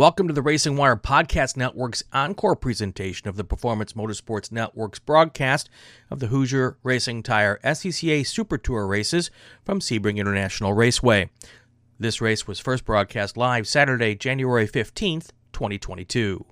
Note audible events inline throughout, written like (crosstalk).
Welcome to the Racing Wire Podcast Network's encore presentation of the Performance Motorsports Network's broadcast of the Hoosier Racing Tire SCCA Super Tour races from Sebring International Raceway. This race was first broadcast live Saturday, January 15th, 2022.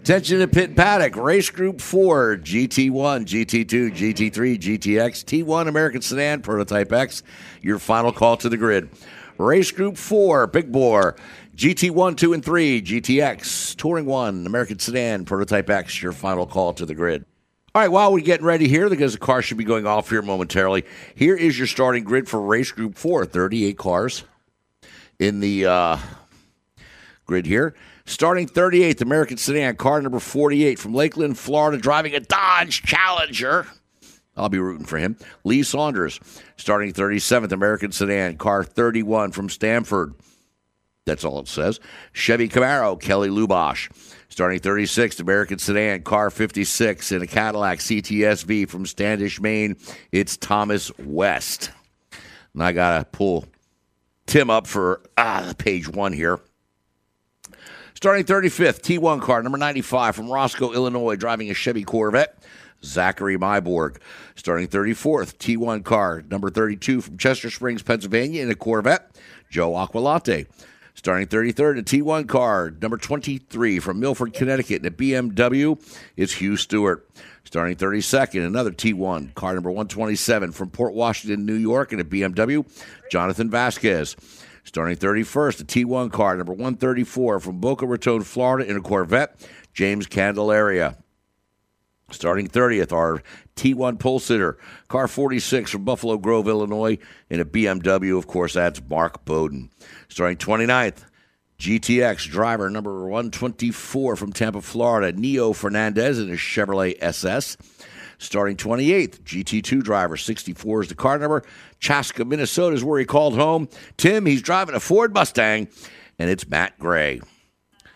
Attention to pit paddock, race group four, GT1, GT2, GT3, GTX, T1 American Sedan, Prototype X. Your final call to the grid. Race group four, Big Bore, GT1, 2, and 3, GTX, Touring 1, American Sedan, Prototype X. Your final call to the grid. All right, while we're getting ready here, because the car should be going off here momentarily, here is your starting grid for race group four 38 cars in the uh, grid here. Starting 38th, American Sedan, car number 48 from Lakeland, Florida, driving a Dodge Challenger. I'll be rooting for him. Lee Saunders, starting 37th, American Sedan, car 31 from Stamford. That's all it says. Chevy Camaro, Kelly Lubosh. Starting 36th, American Sedan, car 56 in a Cadillac CTSV from Standish, Maine. It's Thomas West. And I got to pull Tim up for ah, page one here. Starting 35th, T1 car, number 95 from Roscoe, Illinois, driving a Chevy Corvette. Zachary Myborg. Starting 34th, T1 car, number 32 from Chester Springs, Pennsylvania, in a Corvette. Joe Aquilante. Starting 33rd, a T1 car, number 23 from Milford, Connecticut, in a BMW, is Hugh Stewart. Starting 32nd, another T1 car, number 127 from Port Washington, New York, in a BMW, Jonathan Vasquez. Starting 31st, a T1 car, number 134 from Boca Raton, Florida, in a Corvette, James Candelaria. Starting 30th, our T1 pole sitter, car 46 from Buffalo Grove, Illinois, in a BMW. Of course, that's Mark Bowden. Starting 29th, GTX driver number 124 from Tampa, Florida, Neo Fernandez in a Chevrolet SS. Starting 28th, GT2 driver, 64 is the car number. Chaska, Minnesota is where he called home. Tim, he's driving a Ford Mustang, and it's Matt Gray.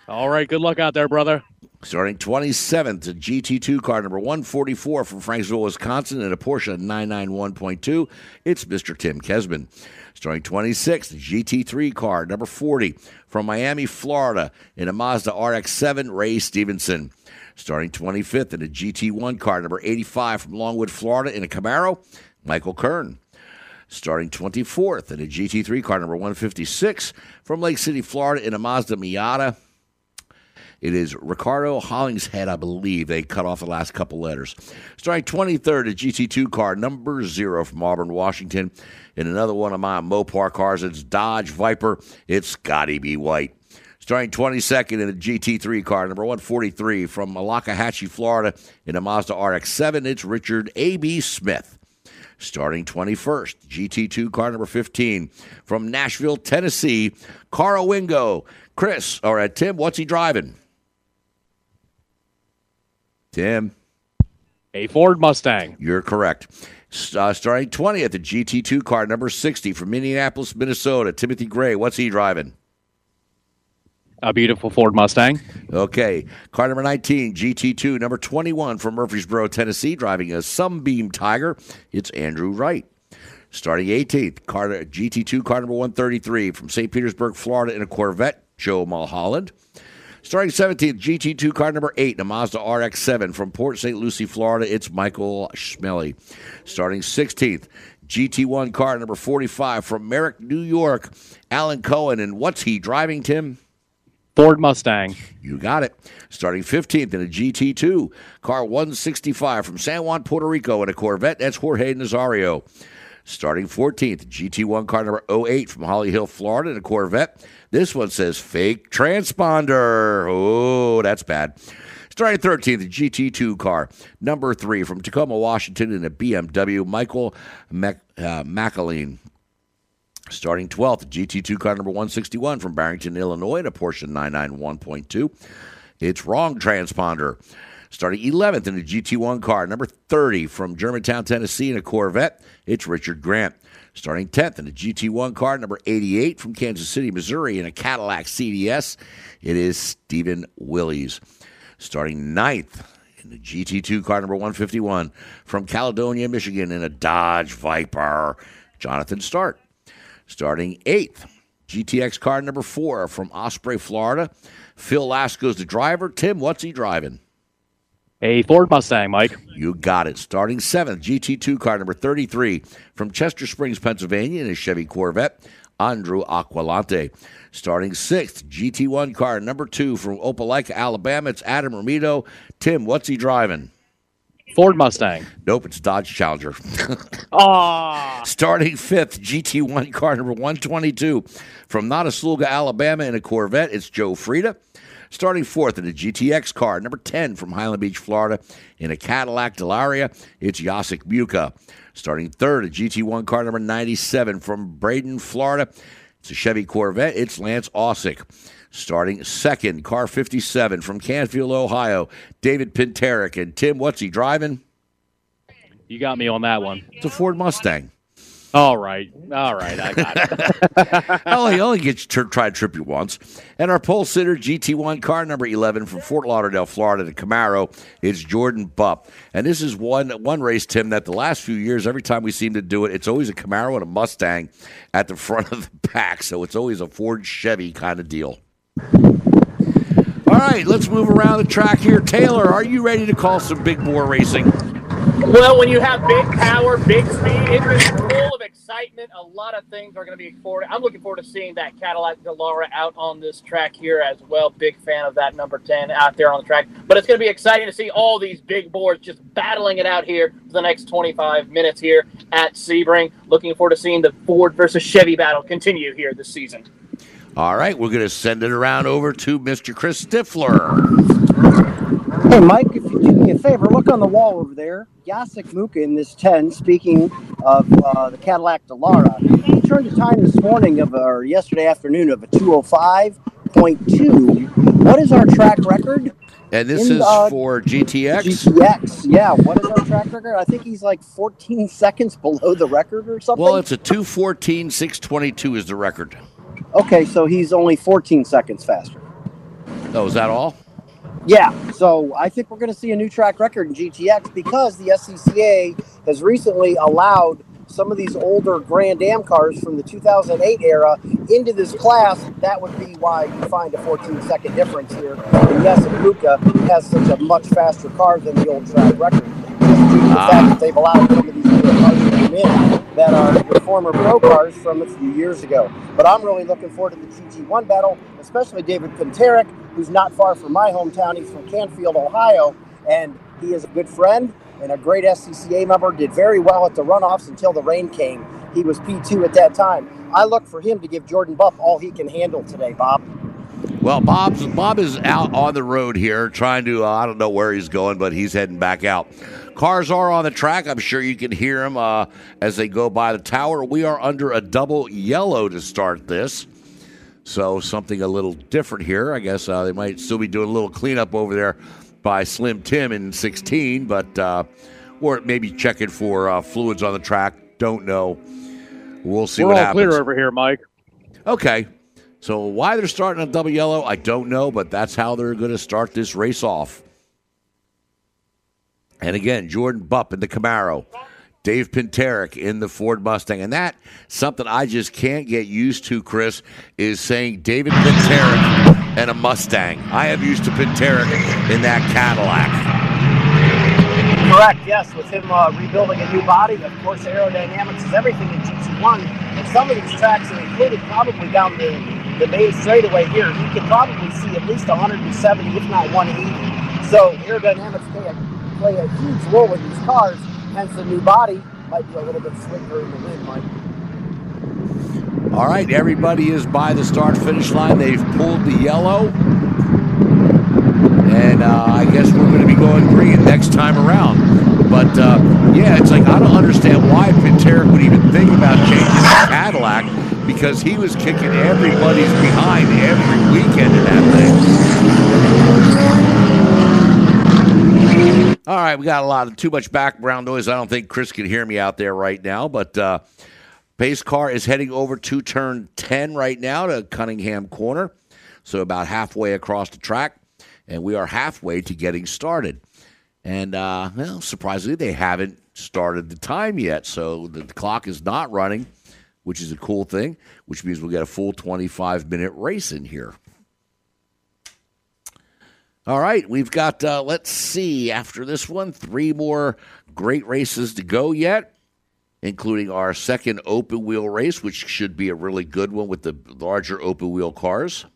All right, good luck out there, brother. Starting 27th, a GT2 car number 144 from Franksville, Wisconsin, and a Porsche 991.2. It's Mr. Tim Kesman. Starting 26th, GT3 car number 40 from Miami, Florida, in a Mazda RX 7, Ray Stevenson. Starting 25th in a GT1 car number 85 from Longwood, Florida, in a Camaro, Michael Kern. Starting 24th in a GT3 car number 156 from Lake City, Florida, in a Mazda Miata, it is Ricardo Hollingshead, I believe. They cut off the last couple letters. Starting 23rd, a GT2 car, number zero from Auburn, Washington. In another one of my Mopar cars, it's Dodge Viper. It's Scotty B. White. Starting 22nd in a GT3 car, number 143 from Malakahatchee, Florida, in a Mazda RX 7, it's Richard A.B. Smith. Starting 21st, GT2 car number 15 from Nashville, Tennessee, Carl Wingo. Chris, all right, uh, Tim, what's he driving? Tim. A Ford Mustang. You're correct. Uh, starting 20th, the GT2 car, number 60 from Minneapolis, Minnesota. Timothy Gray, what's he driving? A beautiful Ford Mustang. Okay. Car number 19, GT2, number 21 from Murfreesboro, Tennessee, driving a Sunbeam Tiger. It's Andrew Wright. Starting 18th, car, GT2 car number 133 from St. Petersburg, Florida, in a Corvette, Joe Mulholland. Starting 17th, GT2 car number 8, a Mazda RX 7 from Port St. Lucie, Florida. It's Michael Schmelly. Starting 16th, GT1 car number 45 from Merrick, New York, Alan Cohen. And what's he driving, Tim? Ford Mustang. You got it. Starting 15th in a GT2, car 165 from San Juan, Puerto Rico, in a Corvette. That's Jorge Nazario. Starting 14th, GT1 car number 08 from Holly Hill, Florida, in a Corvette. This one says fake transponder. Oh, that's bad. Starting 13th, GT2 car, number three from Tacoma, Washington, in a BMW, Michael Mac- uh, McAleen. Starting 12th, GT2 car number 161 from Barrington, Illinois, in a Porsche 991.2. It's wrong transponder. Starting 11th in a GT1 car, number 30 from Germantown, Tennessee, in a Corvette, it's Richard Grant. Starting 10th in a GT1 car, number 88 from Kansas City, Missouri, in a Cadillac CTS, it is Stephen Willies. Starting 9th in the GT2 car, number 151 from Caledonia, Michigan, in a Dodge Viper, Jonathan Start. Starting 8th GTX car number four from Osprey, Florida. Phil Lasco's the driver. Tim, what's he driving? A Ford Mustang, Mike. You got it. Starting seventh, GT2 car number 33 from Chester Springs, Pennsylvania, in a Chevy Corvette, Andrew Aquilante. Starting sixth, GT1 car number two from Opelika, Alabama, it's Adam Ramito. Tim, what's he driving? Ford Mustang. Nope, it's Dodge Challenger. (laughs) Ah, Starting fifth, GT1 car number 122 from Notasulga, Alabama, in a Corvette, it's Joe Frieda. Starting fourth in a GTX car, number 10 from Highland Beach, Florida, in a Cadillac Delaria, it's Yasik Muka. Starting third, a GT1 car number 97 from Braden, Florida, it's a Chevy Corvette, it's Lance Osick. Starting second, car 57 from Canfield, Ohio, David Pintaric. And Tim, what's he driving? you got me on that one. It's a Ford Mustang. All right, all right, I got it. (laughs) oh, he only gets to try to trip you once. And our pole sitter, GT1 car number 11 from Fort Lauderdale, Florida, the Camaro, it's Jordan Bupp. And this is one one race, Tim, that the last few years, every time we seem to do it, it's always a Camaro and a Mustang at the (laughs) front of the pack. So it's always a Ford Chevy kind of deal. All right, let's move around the track here. Taylor, are you ready to call some big bore racing? Well, when you have big power, big speed, it is full of excitement. A lot of things are going to be forward. I'm looking forward to seeing that Cadillac Delara out on this track here as well. Big fan of that number 10 out there on the track. But it's going to be exciting to see all these big boards just battling it out here for the next 25 minutes here at Sebring. Looking forward to seeing the Ford versus Chevy battle continue here this season. All right, we're going to send it around over to Mr. Chris Stifler. Hey, Mike, if you a favor, look on the wall over there. Yasik Muka in this 10, speaking of uh, the Cadillac Delara. He turned a time this morning of, or yesterday afternoon of a 205.2. What is our track record? And this In, is uh, for GTX. GTX. Yeah, what is our track record? I think he's like 14 (laughs) seconds below the record or something. Well, it's a 214, 622 is the record. okay, so he's only 14 seconds faster. Oh, is that all? Yeah, so I think we're going to see a new track record in GTX because the SCCA has recently allowed some of these older Grand Am cars from the 2008 era into this class. That would be why you find a 14 second difference here. And yes, Luca has such a much faster car than the old track record. Just due to the fact that they've allowed some of these newer cars to come in that are your former pro cars from a few years ago. But I'm really looking forward to the GT1 battle, especially David Pintaric, who's not far from my hometown. He's from Canfield, Ohio, and he is a good friend and a great SCCA member. Did very well at the runoffs until the rain came. He was P2 at that time. I look for him to give Jordan Bupp all he can handle today, Bob. Well, Bob's Bob is out on the road here trying to. Uh, I don't know where he's going, but he's heading back out. Cars are on the track. I'm sure you can hear them uh, as they go by the tower. We are under a double yellow to start this, so something a little different here. I guess uh, they might still be doing a little cleanup over there by Slim Tim in 16, but uh, or maybe checking for uh, fluids on the track. Don't know. We'll see We're what all happens. clear over here, Mike. Okay. So why they're starting a double yellow, I don't know, but that's how they're going to start this race off. And again, Jordan Bupp in the Camaro, Dave Pintaric in the Ford Mustang, and that something I just can't get used to. Chris is saying David Pintaric and a Mustang. I am used to Pintaric in that Cadillac. Correct, yes. With him uh, rebuilding a new body, of course, aerodynamics is everything in GT1. And some of these tracks are included probably down the, the main straightaway here. You can probably see at least 170, if not 180. So aerodynamics a, play a huge role with these cars. Hence, the new body might be a little bit slicker in the wind, Mike. All right, everybody is by the start finish line. They've pulled the yellow. And uh, I guess we're going to be going green next time around. But uh, yeah, it's like I don't understand why Pintaric would even think about changing the Cadillac because he was kicking everybody's behind every weekend in that thing. All right, we got a lot of too much background noise. I don't think Chris can hear me out there right now, but uh, Pace car is heading over to turn 10 right now to Cunningham Corner. So about halfway across the track. And we are halfway to getting started. And, uh, well, surprisingly, they haven't started the time yet. So the clock is not running. which is a cool thing, which means we'll get a full 25 minute race in here. All right, we've got, uh, let's see, after this one, three more great races to go yet, including our second open wheel race, which should be a really good one with the larger open wheel cars.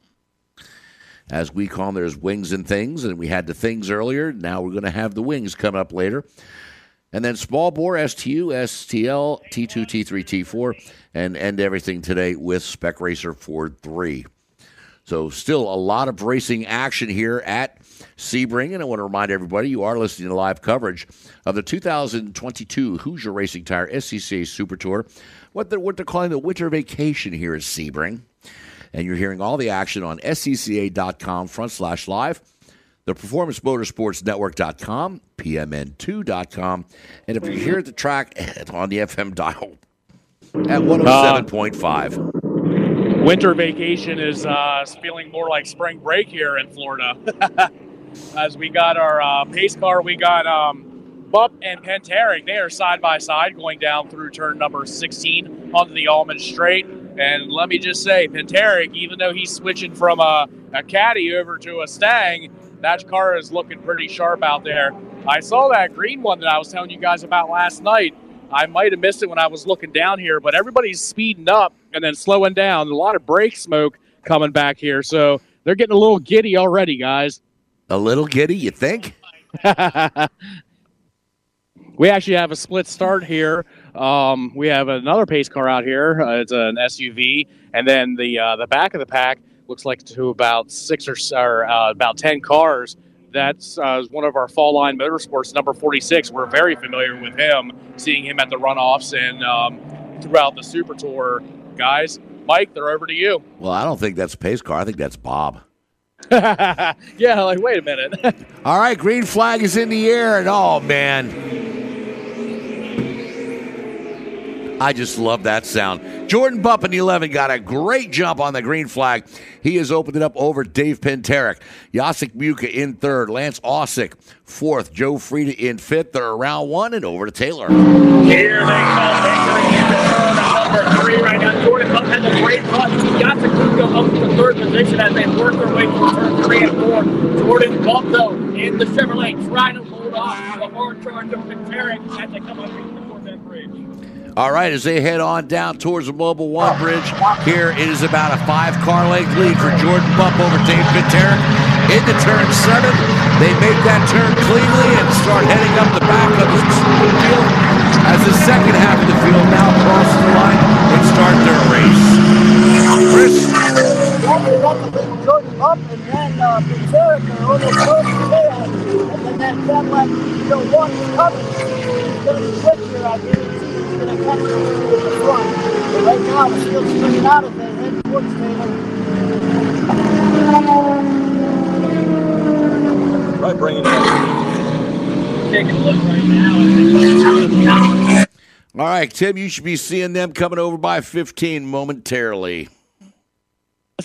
As we call them, there's wings and things, and we had the things earlier. Now we're going to have the wings come up later. And then small bore, STU, STL, T2, T3, T4, and end everything today with Spec Racer Ford 3. So, still a lot of racing action here at Sebring. And I want to remind everybody you are listening to live coverage of the 2022 Hoosier Racing Tire SCCA Super Tour, what they're, what they're calling the winter vacation here at Sebring. And you're hearing all the action on scca.com front slash live, the Performance Motorsports Network.com, PMN2.com, and if you're here at the track (laughs) on the FM dial at uh, 107.5 winter vacation is uh, feeling more like spring break here in Florida. (laughs) As we got our uh, pace car, we got um, Bupp and Pintaric. They are side by side going down through turn number 16 onto the Ulmann Straight. And let me just say, Pintaric, even though he's switching from a, a caddy over to a Stang, that car is looking pretty sharp out there. I saw that green one that I was telling you guys about last night. I might have missed it when I was looking down here, but everybody's speeding up and then slowing down. A lot of brake smoke coming back here, so they're getting a little giddy already, guys. A little giddy, you think? (laughs) we actually have a split start here. Um, we have another pace car out here. Uh, it's an SUV, and then the uh, the back of the pack looks like to about six or, or uh, about ten cars that's uh, one of our fall line motorsports, number 46. We're very familiar with him, seeing him at the runoffs and um, throughout the Super Tour. Guys, Mike, they're over to you. Well, I don't think that's pace car. I think that's Bob. (laughs) yeah, like, wait a minute. (laughs) All right, green flag is in the air, and oh, man. I just love that sound. Jordan Bupp in the 11 got a great jump on the green flag. He has opened it up over Dave Pintaric. Jacek Muka in third. Lance Ausick fourth. Joe Frieda in fifth. They're around one and over to Taylor. Here they come. Number three right now. Jordan Bupp has a great run. Jacek Muka up to third position as they work their way through turn three and four. Jordan Bupp, though, in the Chevrolet, trying to hold off the hard charge of Pintaric as they come up. All right, as they head on down towards the Mobil One Bridge, here it is about a five car length lead for Jordan Bupp over Dave Pintaric. Into turn seven, they make that turn cleanly and start heading up the back of the field as the second half of the field now crosses the line and start their race. Chris? Jordan and then uh, are to tail. And then that one is coming. He's going to be quick here, I guarantee going to catch him in the front. But right now, we're still swinging out of it, heading towards Taylor. Right, bringing Taking a look right now. All right, Tim, you should be seeing them coming over by 15 momentarily.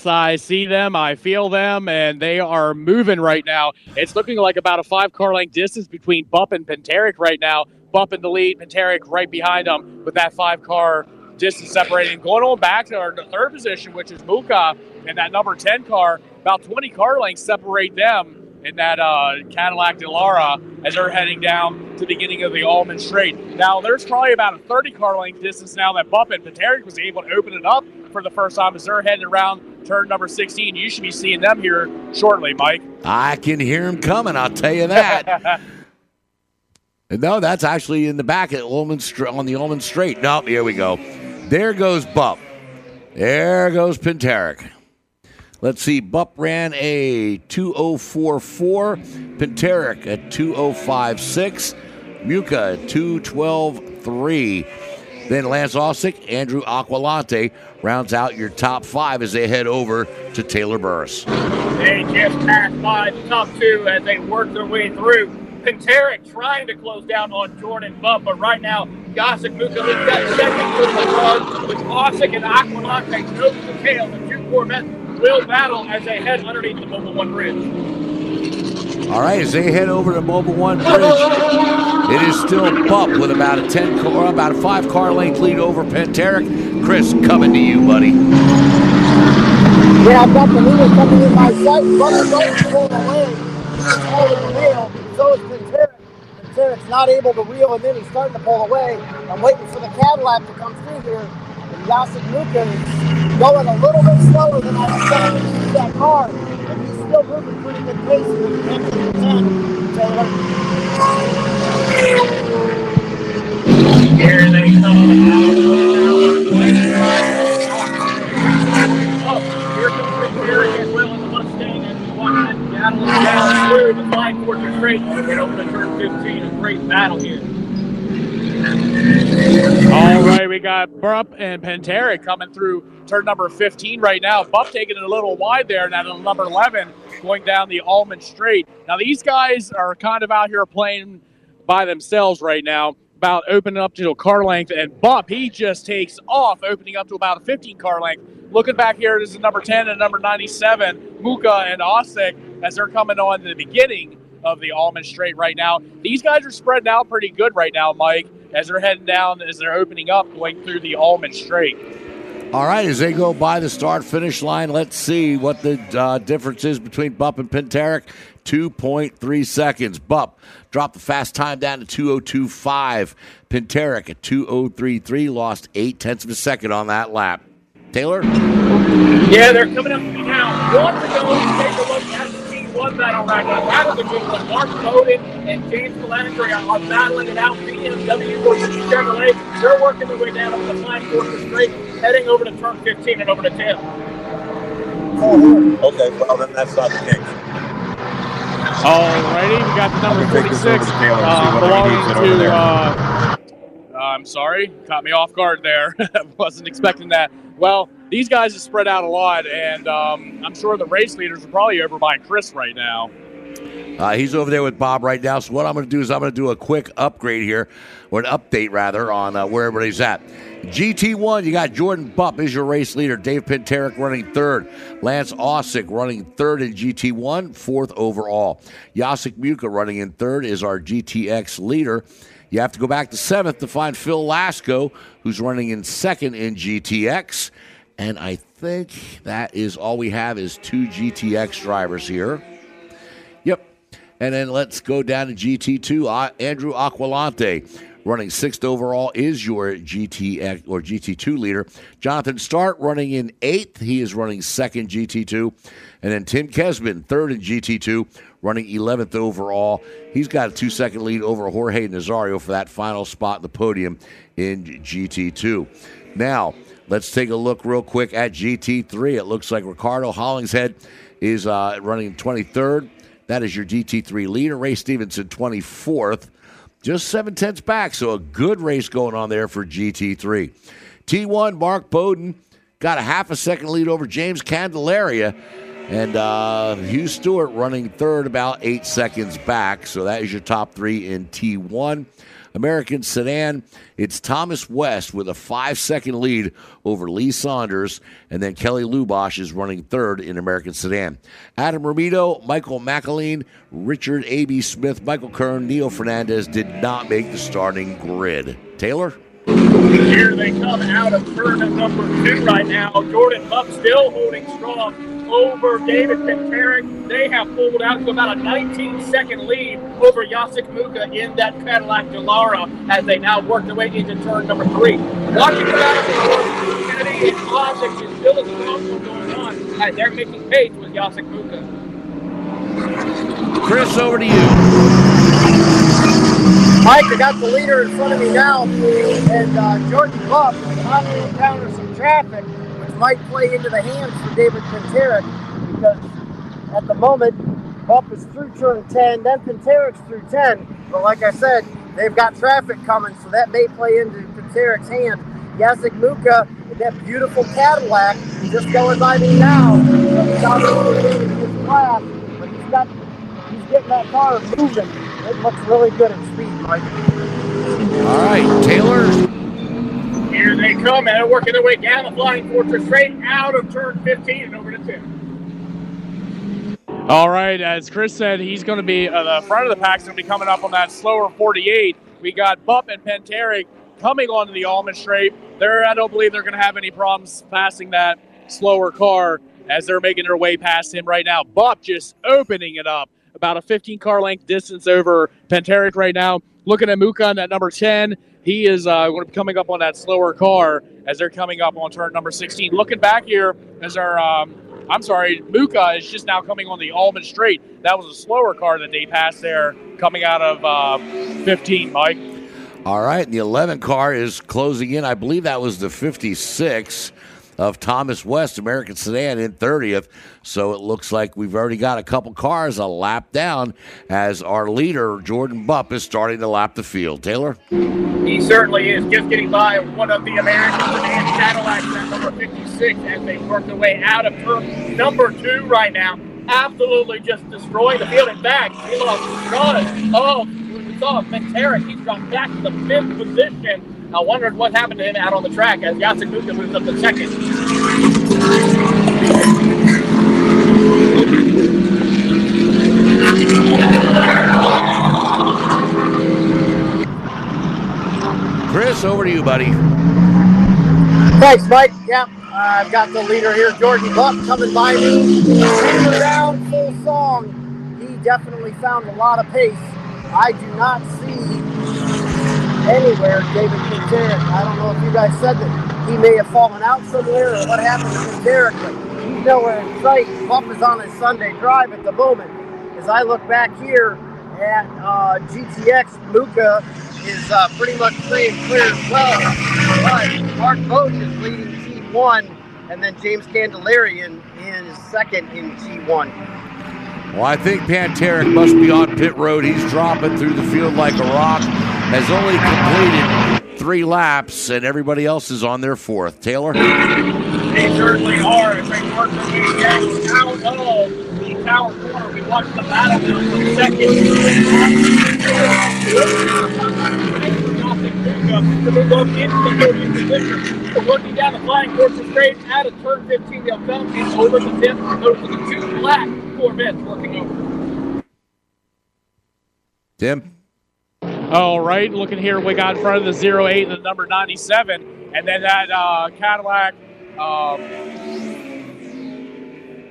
I see them, I feel them, and they are moving right now. It's looking like about a five car length distance between Bupp and Pintaric right now. Bupp in the lead, Pintaric right behind him with that five car distance separating. Going on back to our third position, which is Muka, and that number 10 car, about 20 car lengths separate them in that uh, Cadillac Delara as they're heading down to the beginning of the Ulmann Straight. Now, there's probably about a 30 car length distance now that Bupp and was able to open it up for the first time as they're heading around turn number 16. You should be seeing them here shortly, Mike. I can hear them coming, I'll tell you that. (laughs) No, that's actually in the back at Ulmann on the Ulmann Straight. No, here we go. There goes Bupp. There goes Pintaric. Let's see. Bupp ran a 2044. Pintaric a 2056. Muka a 212.3. Then Lance Ausick, Andrew Aquilante rounds out your top five as they head over to Taylor Burris. They just passed by the top two as they work their way through. Pintaric trying to close down on Jordan Bupp, but right now, Jacek Muka leads that second group of cars with Ausick and Aquilante nose to the tail. The two Corvettes will battle as they head underneath the Mobil One Bridge. All right, as they head over to Mobil One Bridge, it is still Bupp with about a ten car, about a five car length lead over Pintaric. Chris, coming to you, buddy. Yeah, I've got the leader coming in my sight. Bupp don't pull away. He's holding the wheel. So is Pintaric. Pintaric's not able to reel him in. He's starting to pull away. I'm waiting for the Cadillac to come through here. And Yasik Muka is going a little bit slower than I expected to that car. But he's still moving pretty good pace here. Next to 10, Taylor. Here they come. Oh, here comes Pintaric as well in the Mustang as we watch it battle down through the Flying Fortress Straight and over to turn 15. A great battle here. All right, we Uh, got Bupp and Pintaric coming through turn number 15 right now. Bupp taking it a little wide there, now at number 11 going down the Ulmann Straight. Now, these guys are kind of out here playing by themselves right now, about opening up to a car length, and Bupp, he just takes off, opening up to about a 15 car length. Looking back here, this is number 10 and number 97, Muka and Osik, as they're coming on to the beginning of the Ulmann Straight right now. These guys are spreading out pretty good right now, Mike, as they're heading down, as they're opening up, going through the Ulmann Straight. All right, as they go by the start finish line, let's see what the uh, difference is between Bupp and Pintaric. 2.3 seconds. Bupp dropped the fast time down to 202.5. Pintaric at 203.3, lost eight tenths of a second on that lap. Taylor? Yeah, they're coming up to me now. Go. Take a look at the T1 battle right now. Battle between Mark Bowden and James Candelaria are battling it out. BMW versus Chevrolet. They're working their way down up the Flying Fortress Straight, heading over to turn 15 and over to 10. Okay, well then that's not the case. Alrighty, we got the number I'm gonna take this over 46 to Taylor and see uh, whether he needs it belonging to. Uh, I'm sorry, caught me off guard there. (laughs) Wasn't expecting that. Well, these guys have spread out a lot, and um, I'm sure the race leaders are probably over by Chris right now. Uh, he's over there with Bob right now. So what I'm going to do is I'm going to do a quick upgrade here, or an update rather, on uh, where everybody's at. GT1, you got Jordan Bupp is your race leader. Dave Pintaric running third. Lance Ossick running third in GT1, fourth overall. Yasik Muka running in third is our GTX leader. You have to go back to seventh to find Phil Lasco, who's running in second in GTX. And I think that is all we have is two GTX drivers here. Yep. And then let's go down to GT2. Uh, Andrew Aquilante running sixth overall is your GT or GT2 leader. Jonathan Start running in eighth. He is running second GT2. And then Tim Kesman, third in GT2, running 11th overall. He's got a two second lead over Jorge Nazario for that final spot in the podium in GT2. Now, let's take a look real quick at GT3. It looks like Ricardo Hollingshead is uh, running 23rd. That is your GT3 leader. Ray Stevenson, 24th. Just seven tenths back, so a good race going on there for GT3. T1, Mark Bowden got a half a second lead over James Candelaria. And uh, Hugh Stewart running third, about eight seconds back. So that is your top three in T1. American Sedan, it's Thomas West with a five second lead over Lee Saunders, and then Kelly Lubosh is running third in American Sedan. Adam Ramito, Michael McAleen, Richard A.B. Smith, Michael Kern, Neil Fernandez did not make the starting grid. Taylor? Here they come out of turn number two right now. Jordan Bupp still holding strong over David Pintaric. They have pulled out to about a 19 second lead over Yasik Muka in that Cadillac Delara as they now work their way into turn number three. Watching the battle Kennedy and Classic is still as strong going on as they're making pace with Yasik Muka. Chris, over to you. Mike, I got the leader in front of me now, and uh, Jordan Bupp is about to some traffic, which might play into the hands for David Pintaric, because at the moment, Bupp is through turn 10, then Pintaric's through 10, but like I said, they've got traffic coming, so that may play into Pintaric's hand. Yasik Muka, in that beautiful Cadillac, just going by me now. Class, but he's got, he's getting that car moving. It looks really good at speed, Mike. All right, Taylor. Here they come, and they're working their way down the Flying Fortress straight out of turn 15 and over to 10. All right, as Chris said, he's going to be uh, the front of the pack's going to be coming up on that slower 48. We got Bupp and Pintaric coming onto the Ulmann Straight. There, I don't believe they're going to have any problems passing that slower car as they're making their way past him right now. Bup just opening it up about a 15 car length distance over Pintaric right now. Looking at Muka at number 10, he is uh, going to be coming up on that slower car as they're coming up on turn number 16. Looking back here as our um, I'm sorry, Muka is just now coming on the Ulmann Straight. That was a slower car that they passed there coming out of uh, 15, Mike. All right, the 11 car is closing in. I believe that was the 56 of Thomas West, American Sedan, in 30th. So it looks like we've already got a couple cars a lap down as our leader, Jordan Bupp, is starting to lap the field. Taylor? He certainly is. Just getting by one of the American Sedan Cadillacs at number 56 as they work their way out of turn number two right now. Absolutely just destroying the field. In fact, he lost because of, we saw Pintaric. He's dropped back to the fifth position I wondered what happened to him out on the track as Jacek Muka moves up to second. Chris, over to you, buddy. Thanks, Mike. Yep, I've got the leader here, Jordan Bupp, coming by me. Around full song. He definitely found a lot of pace. I do not see anywhere, David Pintaric. I don't know if you guys said that he may have fallen out somewhere or what happened to Penteric, but he's nowhere in sight. Bupp is on his Sunday drive at the moment. As I look back here at uh, GTX, Muka is uh, pretty much free and clear as well. But Mark Bosch is leading T1, and then James Candelarian is second in T1. Well, I think Pintaric must be on pit road. He's dropping through the field like a rock. Has only completed three laps, and everybody else is on their fourth. Taylor? They certainly are. As they work their way out of the tower corner, we watch the battle for second. To move up into the podium position. So working down the flying straight out of turn 15, they'll come in over the. Those are the two black Corvettes working over. Tim? All right, looking here, we got in front of the 08 and the number 97, and then that uh, Cadillac. Um,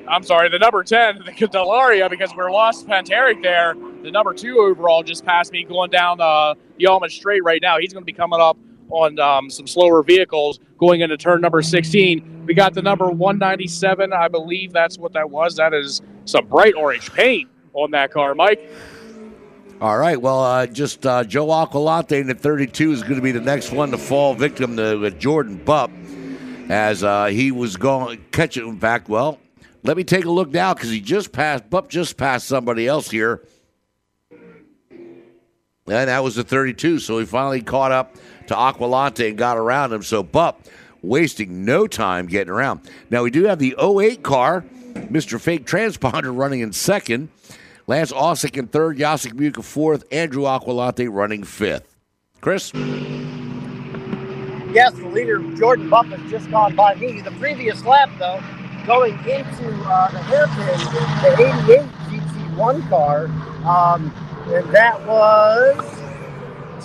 I'm sorry, the number 10, the Delaria, because we're lost Pintaric there. The number two overall just passed me going down uh, the Ulmann Straight right now. He's going to be coming up on um, some slower vehicles going into turn number 16. We got the number 197. I believe that's what that was. That is some bright orange paint on that car, Mike. All right. Well, uh, just uh, Joe Aquilante in the 32 is going to be the next one to fall victim to uh, Jordan Bupp as uh, he was going to catch it. In fact, well, let me take a look now because he just passed. Bupp just passed somebody else here. And that was the 32. So he finally caught up to Aquilante and got around him. So Bupp wasting no time getting around. Now we do have the 08 car, Mr. Fake Transponder (laughs) running in second. Lance Osick in third, Jacek Muka fourth, Andrew Aquilante running fifth. Chris? Yes, the leader, Jordan has just gone by me. The previous lap, though, going into uh, the hairpin, the 88 GT1 car, um, and that was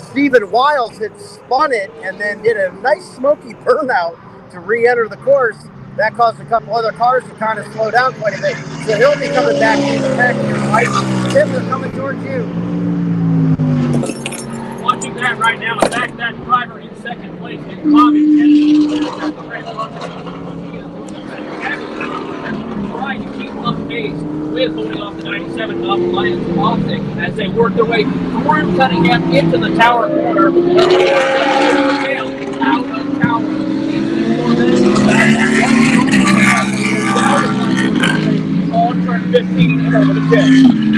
Stephen Wiles had spun it and then did a nice smoky (laughs) burnout to re-enter the course. That caused a couple other cars to kind of slow down quite a bit. So he'll be coming back in the back right? Tim, they're coming towards you. Watching that right now, in fact, that driver in second place is Bobby Kennedy trying to keep up pace with holding off the 97 off Lions Optic as they work their way through Cunningham into the tower corner. Out of tower. On turn 15 and over the 10.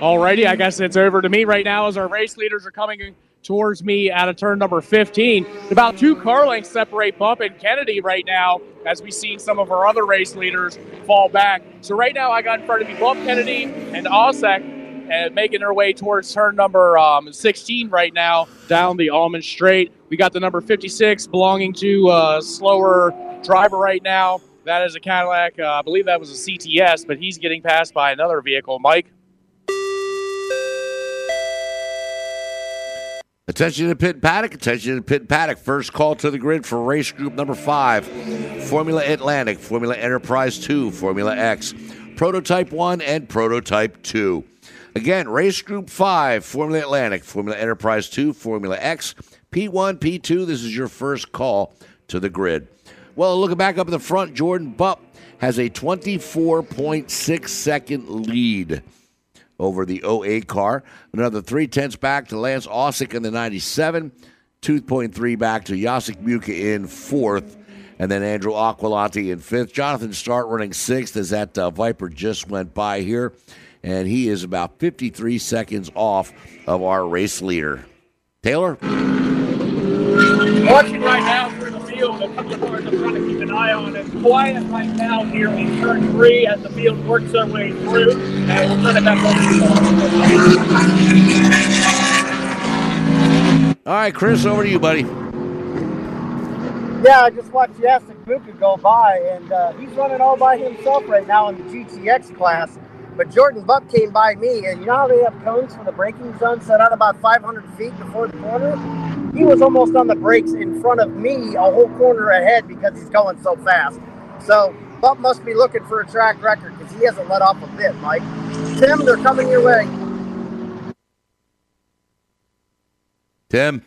Alrighty, I guess it's over to me right now as our race leaders are coming towards me out of turn number 15. About two car lengths separate Bupp and Kennedy right now as we've seen some of our other race leaders fall back. So right now I got in front of me Bupp Kennedy and Osek and making their way towards turn number um, 16 right now down the Ulmann Straight. We got the number 56 belonging to a slower driver right now That is a Cadillac. Uh, I believe that was a CTS, but he's getting passed by another vehicle. Mike. Attention to pit paddock. Attention to pit paddock. First call to the grid for race group number five Formula Atlantic, Formula Enterprise 2, Formula X, Prototype 1, and Prototype 2. Again, race group five Formula Atlantic, Formula Enterprise 2, Formula X, P1, P2. This is your first call to the grid. Well, looking back up in the front, Jordan Bupp has a 24.6 second lead over the 08 car. Another three tenths back to Lance Ausick in the 97. 2.3 back to Jasek Muka in fourth. And then Andrew Aquilante in fifth. Jonathan Start running sixth as that uh, Viper just went by here. And he is about 53 seconds off of our race leader. Taylor? Watching right now through the field, a couple of cars I'm trying to keep an eye on. It's quiet right now here in turn three as the field works their way through. And we'll turn it back over to you. All right, Chris, over to you, buddy. Yeah, I just watched Jasek Muka go by, and uh, he's running all by himself right now in the GTX class. But Jordan Bupp came by me, and you know how they have cones for the braking zone set out about 500 feet before the corner? He was almost on the brakes in front of me, a whole corner ahead because he's going so fast. So Bupp must be looking for a track record because he hasn't let off a bit, Mike. Tim, they're coming your way. Tim?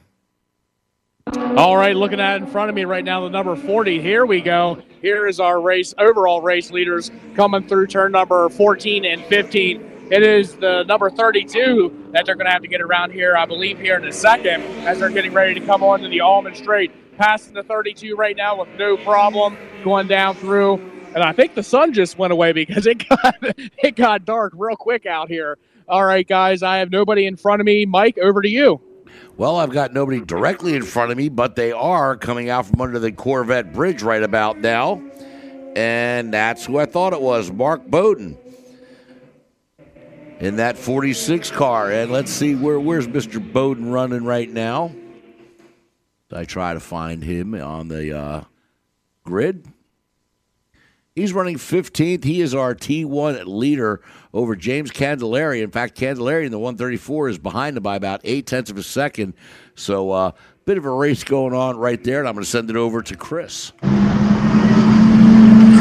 All right, looking at it in front of me right now, the number 40. Here we go. Here is our race, overall race leaders coming through turn number 14 and 15. It is the number 32 that they're going to have to get around here, I believe, here in a second as they're getting ready to come onto the Ulmann Straight. Passing the 32 right now with no problem, going down through. And I think the sun just went away because it (laughs) got it got dark real quick out here. All right, guys, I have nobody in front of me. Mike, over to you. Well, I've got nobody directly in front of me, but they are coming out from under the Corvette bridge right about now. And that's who I thought it was Mark Bowden in that 46 car. And let's see where where's Mr. Bowden running right now. I try to find him on the uh, grid. He's running 15th. He is our T1 leader over James Candelari. In fact, Candelari in the 134 is behind him by about eight tenths of a second. So, a uh, bit of a race going on right there. And I'm going to send it over to Chris.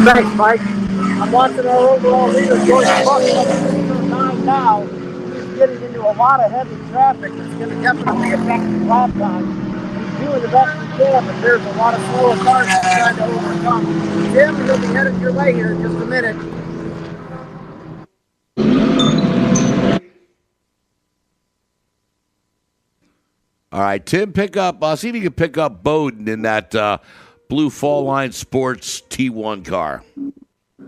Thanks, Mike. I'm watching our overall leader, Jordan Bupp, nine now. He's getting into a lot of heavy traffic. It's going to definitely affect his lap time He's doing the best he can, but there's a lot of slower cars trying to overcome. Tim, he'll be headed your way here in just a minute. All right, Tim, pick up. Uh, see if you can pick up Bowden in that uh, blue Fall Line Sports T1 car.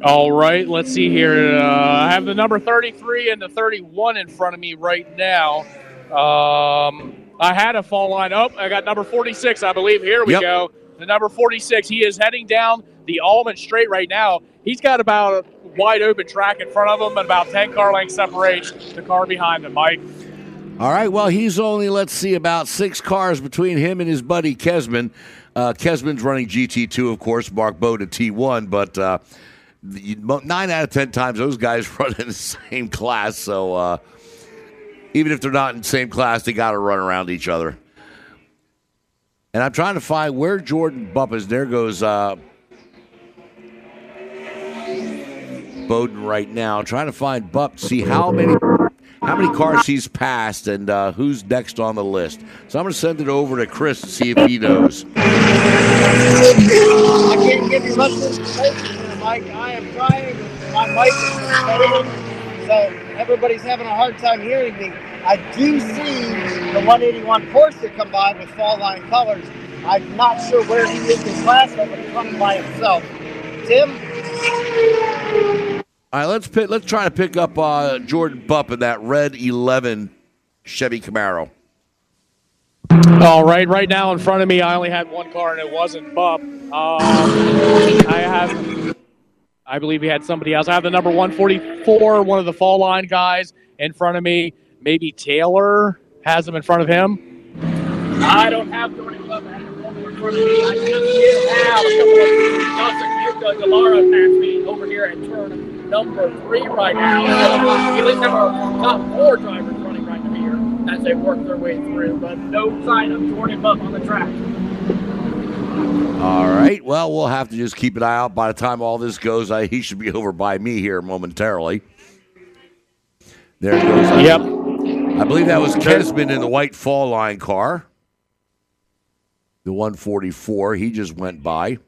All right, let's see here. Uh, I have the number 33 and the 31 in front of me right now. Um, I had a fall line. Oh, I got number 46, I believe. Here we Yep. go. The number 46. He is heading down the Ulmann Straight right now. He's got about a wide open track in front of him and about 10 car lengths separation. The car behind him, Mike. All right, well, he's only, let's see, about six cars between him and his buddy Kesman. Uh, Kesman's running GT2, of course, Mark Bowden T1, but uh, nine out of 10 times those guys (laughs) run in the same class. So uh, even if they're not in the same class, they got to run around each other. And I'm trying to find where Jordan Bupp is. There goes uh, Bowden right now. Trying to find Bupp, see how many how many cars he's passed and uh, who's next on the list. So I'm going to send it over to Chris to see if he knows. I can't give you much Mike. I am trying. My mic is disabled, so everybody's having a hard time hearing me. I do see the 181 Porsche come by with fall line colors. I'm not sure where he is in class, but he's coming by himself. Tim? All right, let's pick, let's try to pick up uh, Jordan Bupp in that red 11 Chevy Camaro. All right, right now in front of me, I only had one car, and it wasn't Bupp. Um, I have, I believe he had somebody else. I have the number 144, one of the fall line guys in front of me. Maybe Taylor has him in front of him. I don't have Jordan Bupp. One Johnson Yuka Delara number three right now. At least have our top four drivers running right here as they work their way through, but no sign of Jordan Bupp on the track. All right. Well, we'll have to just keep an eye out. By the time all this goes, I, he should be over by me here momentarily. There it goes. Yep. I believe that was Kesman in the white fall line car. The 144. He just went by.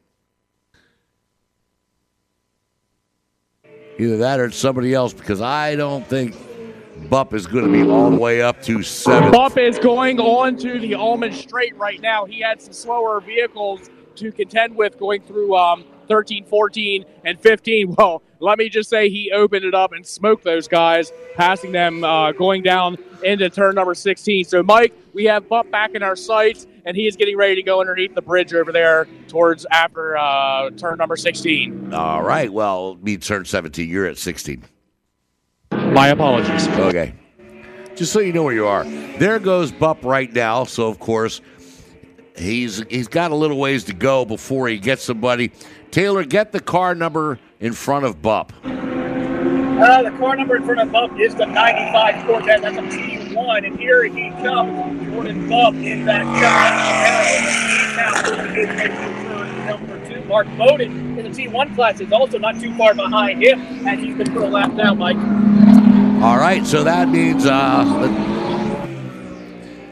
Either that or it's somebody else because I don't think Bupp is going to be all the way up to seven. Bupp is going on to the Ulmann Straight right now. He had some slower vehicles to contend with going through um, 13, 14, and 15. (laughs) Well, let me just say he opened it up and smoked those guys, passing them uh, going down into turn number 16. So, Mike, we have Bupp back in our sights, and he is getting ready to go underneath the bridge over there towards after uh, turn number 16. All right. Well, me turn 17. You're at 16. My apologies. Okay. Just so you know where you are. There goes Bupp right now. So, of course, he's he's got a little ways to go before he gets somebody. Taylor, get the car number in front of Bupp. Uh, the car number in front of Bupp is the 95 Corvette. That's a T1, and here he comes, Jordan Bupp in that car. Number two, Mark Bowden in the T1 class is also not too far behind him, and he's been put a lap down, Mike. All right, so that means uh,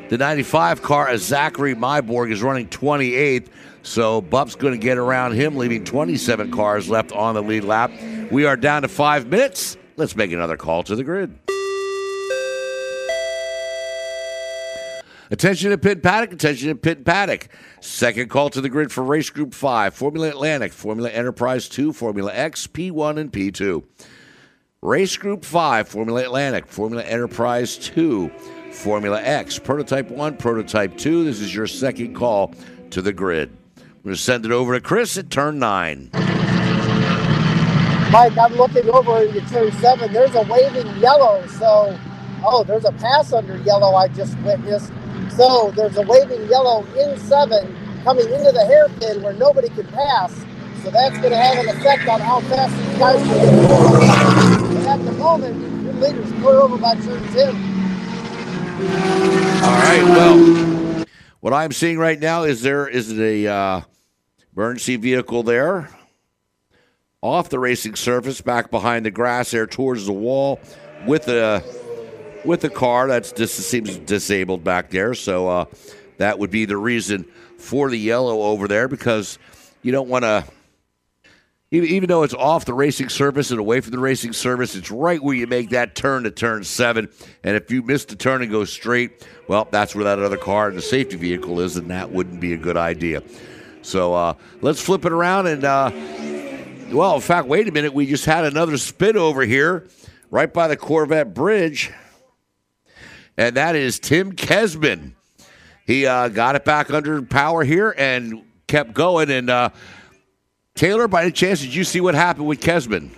the 95 car of Zachary Myborg is running 28th. So Bupp's going to get around him, leaving 27 cars left on the lead lap. We are down to five minutes. Let's make another call to the grid. Attention to Pit Paddock, attention to Pit Paddock. Second call to the grid for Race Group 5, Formula Atlantic, Formula Enterprise 2, Formula X, P1, and P2. Race Group 5, Formula Atlantic, Formula Enterprise 2, Formula X, Prototype 1, Prototype 2. This is your second call to the grid. I'm going to send it over to Chris at turn 9. Mike, I'm looking over into turn seven. There's a waving yellow. So, oh, there's a pass under yellow I just witnessed. So there's a waving yellow in seven coming into the hairpin where nobody can pass. So that's going to have an effect on how fast these guys can get But at the moment, your leader's clear over by turn 10. All right, well, what I'm seeing right now is there is a uh, emergency vehicle there off the racing surface, back behind the grass there towards the wall with a with the car that's just seems disabled back there. So uh, that would be the reason for the yellow over there because you don't want to. Even, even though it's off the racing surface and away from the racing surface, it's right where you make that turn to turn seven. And if you miss the turn and go straight, well, that's where that other car and the safety vehicle is, and that wouldn't be a good idea. So uh, let's flip it around and. Uh, well, in fact, wait a minute. We just had another spin over here right by the Corvette Bridge. And that is Tim Kesman. He uh, got it back under power here and kept going. And uh, Taylor, by any chance, did you see what happened with Kesman?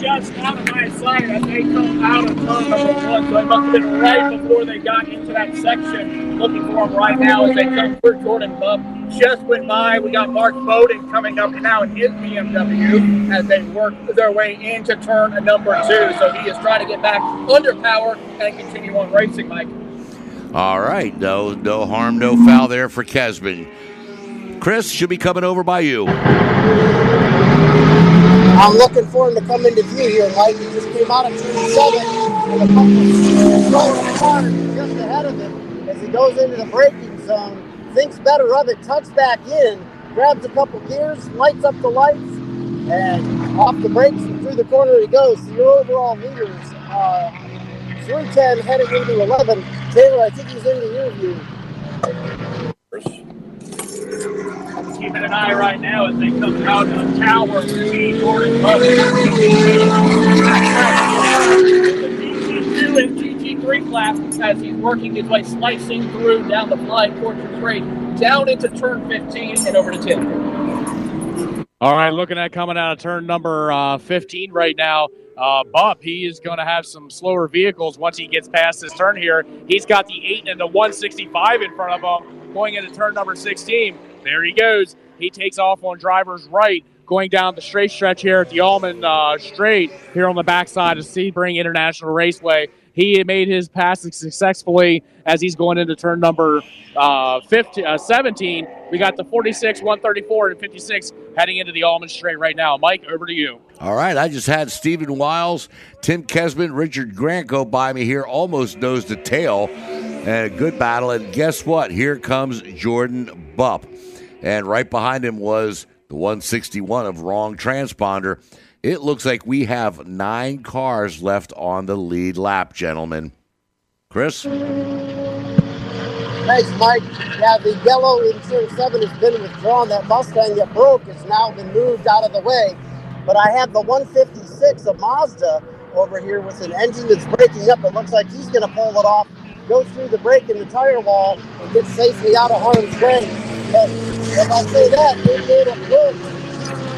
Just out of my sight as they come out of turn number one. So it must have been right before they got into that section. Looking for him right now as they come through Jordan Bupp. Just went by. We got Mark Bowden coming up now in his BMW as they work their way into turn number two. So he is trying to get back under power and continue on racing, Mike. All right. No, no harm, no foul there for Kesman. Chris should be coming over by you. I'm looking for him to come into view here, Mike. He just came out of turn seven with a couple of just ahead of him as he goes into the braking zone. Thinks better of it, tucks back in, grabs a couple gears, lights up the lights, and off the brakes and through the corner he goes. So your overall leaders uh, through 10 heading into 11. Taylor, I think he's into your view. Keeping an eye right now as they come out of the Tower to see Jordan Bupp. The GT2 and GT3 class as he's working his way slicing through down the flying fortress straight, down into turn 15 and over to 10. All right, looking at coming out of turn number uh, 15 right now. Uh, he is going to have some slower vehicles once he gets past this turn here. He's got the 8 and the 165 in front of him going into turn number 16. There he goes. He takes off on driver's right, going down the straight stretch here at the Ulmann uh, Straight here on the backside of Sebring International Raceway. He made his passes successfully as he's going into turn number uh, 15, uh, 17. We got the 46, 134, and 56 heading into the Ulmann Straight right now. Mike, over to you. All right, I just had Stephen Wiles, Tim Kesman, Richard Grant go by me here, almost nose to tail, and a good battle. And guess what? Here comes Jordan Bupp, and right behind him was the 161 of Wrong Transponder. It looks like we have nine cars left on the lead lap, gentlemen. Chris? Thanks, Mike. Yeah, the yellow in turn seven has been withdrawn. That Mustang that broke has now been moved out of the way. But I have the 156 of Mazda over here with an engine that's breaking up. It looks like he's going to pull it off, go through the break in the tire wall, and get safely out of harm's way. But if I say that, it made a good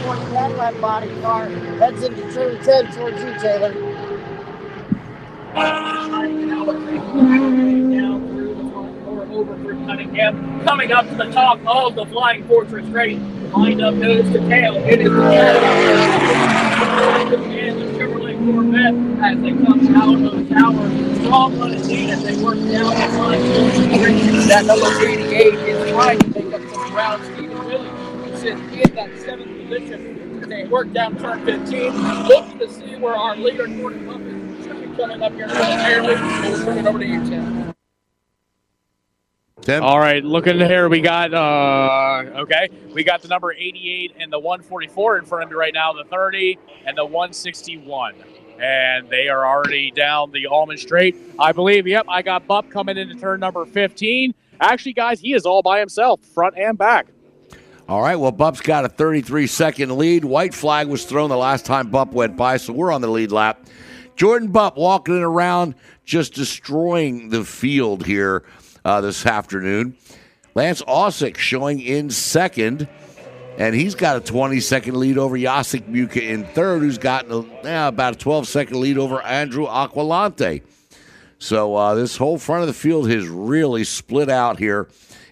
Cadillac body car heads into turn 10 towards you, Taylor. Coming up to the top of the Flying Fortress Straight. Lined up nose to tail. It is the Chevrolet Corvette as they come out of the tower. Strong feet as they work down the line. That number 88 is trying to make up some ground. Stephen Wiles sits in that seventh position as they work down turn 15. Looking to see where our leader, Jordan Bupp, is. Should be coming up here momentarily. We'll turn it over to you, Tim. Tim? All right, looking here, we got uh okay, we got the number 88 and the 144 in front of me right now, the 30 and the 161. And they are already down the Ulmann Straight. I believe, yep, I got Bupp coming into turn number 15. Actually, guys, he is all by himself, front and back. All right, well, Bupp's got a 33 second lead. White flag was thrown the last time Bupp went by, so we're on the lead lap. Jordan Bupp walking it around, just destroying the field here uh, this afternoon. Lance Osick showing in second, and he's got a 20 second lead over Yasik Muka in third, who's gotten a, about a 12 second lead over Andrew Aquilante. So uh, this whole front of the field has really split out here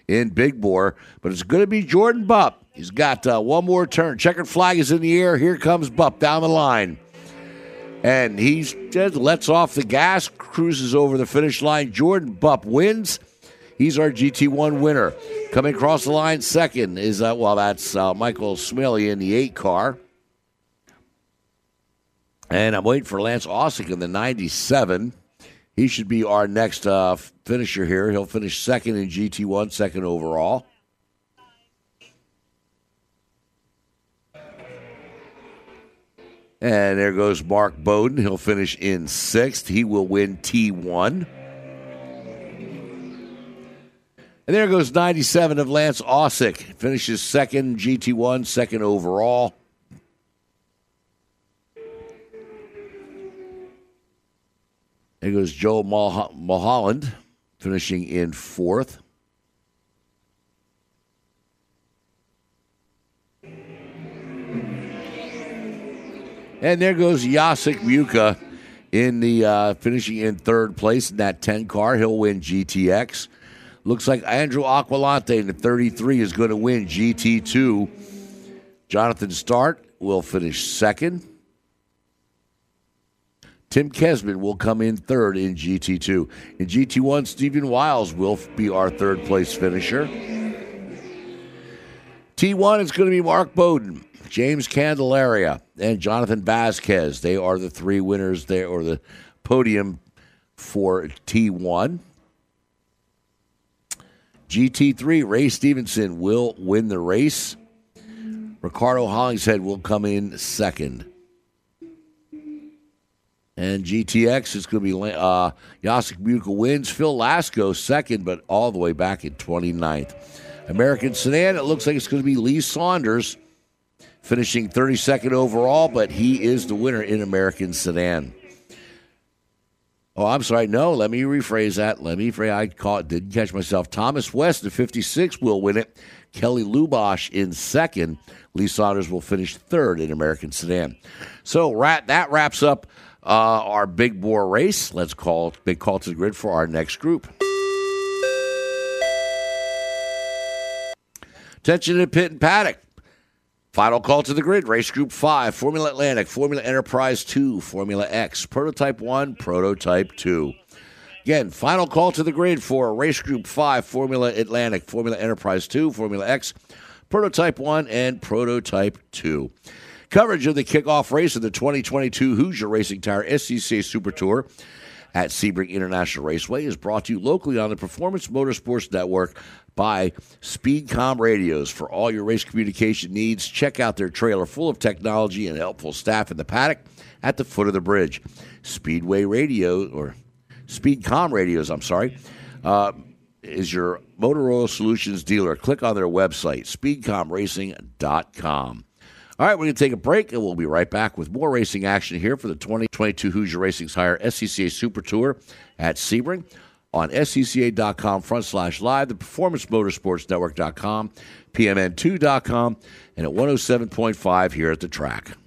in Big Bore, but it's going to be Jordan Bupp. He's got uh, one more turn. Checkered flag is in the air. Here comes Bupp down the line. And he just lets off the gas, cruises over the finish line. Jordan Bupp wins. He's our GT1 winner. Coming across the line second is, uh, well, that's uh, Michael Smiley in the 8 car. And I'm waiting for Lance Ossick in the 97. He should be our next uh, finisher here. He'll finish second in GT1, second overall. And there goes Mark Bowden. He'll finish in sixth. He will win T1. And there goes 97 of Lance Ossick. Finishes second, GT1, second overall. There goes Joe Mul- Mulholland, finishing in fourth. And there goes Yasik Muka in the uh, finishing in third place in that 10 car. He'll win GTX. Looks like Andrew Aquilante in the 33 is going to win GT2. Jonathan Start will finish second. Tim Kesman will come in third in GT2. In GT1, Stephen Wiles will be our third place finisher. T1 is going to be Mark Bowden, James Candelaria, and Jonathan Vasquez. They are the three winners there, or the podium for T1. GT3, Ray Stevenson will win the race. Ricardo Hollingshead will come in second. And GTX is going to be uh, Muka wins. Phil Lasco second, but all the way back in 29th. American Sedan, it looks like it's going to be Lee Saunders finishing 32nd overall, but he is the winner in American Sedan. Oh, I'm sorry. No, let me rephrase that. Let me rephrase. I caught, didn't catch myself. Thomas West, the 56, will win it. Kelly Lubosh in second. Lee Saunders will finish third in American Sedan. So rat, that wraps up uh, our big bore race. Let's call big call to the grid for our next group. Attention to pit and paddock. Final call to the grid. Race Group 5, Formula Atlantic, Formula Enterprise 2, Formula X, Prototype 1, Prototype 2. Again, final call to the grid for Race Group 5, Formula Atlantic, Formula Enterprise 2, Formula X, Prototype 1, and Prototype 2. Coverage of the kickoff race of the 2022 Hoosier Racing Tire SCCA Super Tour at Sebring International Raceway is brought to you locally on the Performance Motorsports Network by Speedcom Radios. For all your race communication needs, check out their trailer full of technology and helpful staff in the paddock at the foot of the bridge. Speedway Radio, or Speedcom Radios, I'm sorry, uh, is your Motorola Solutions dealer. Click on their website, speedcomracing.com. All right, we're going to take a break, and we'll be right back with more racing action here for the 2022 Hoosier Racing Tire SCCA Super Tour at Sebring on scca.com front slash live, the Performance Motorsports Network.com, PMN2.com, and at 107.5 here at the track.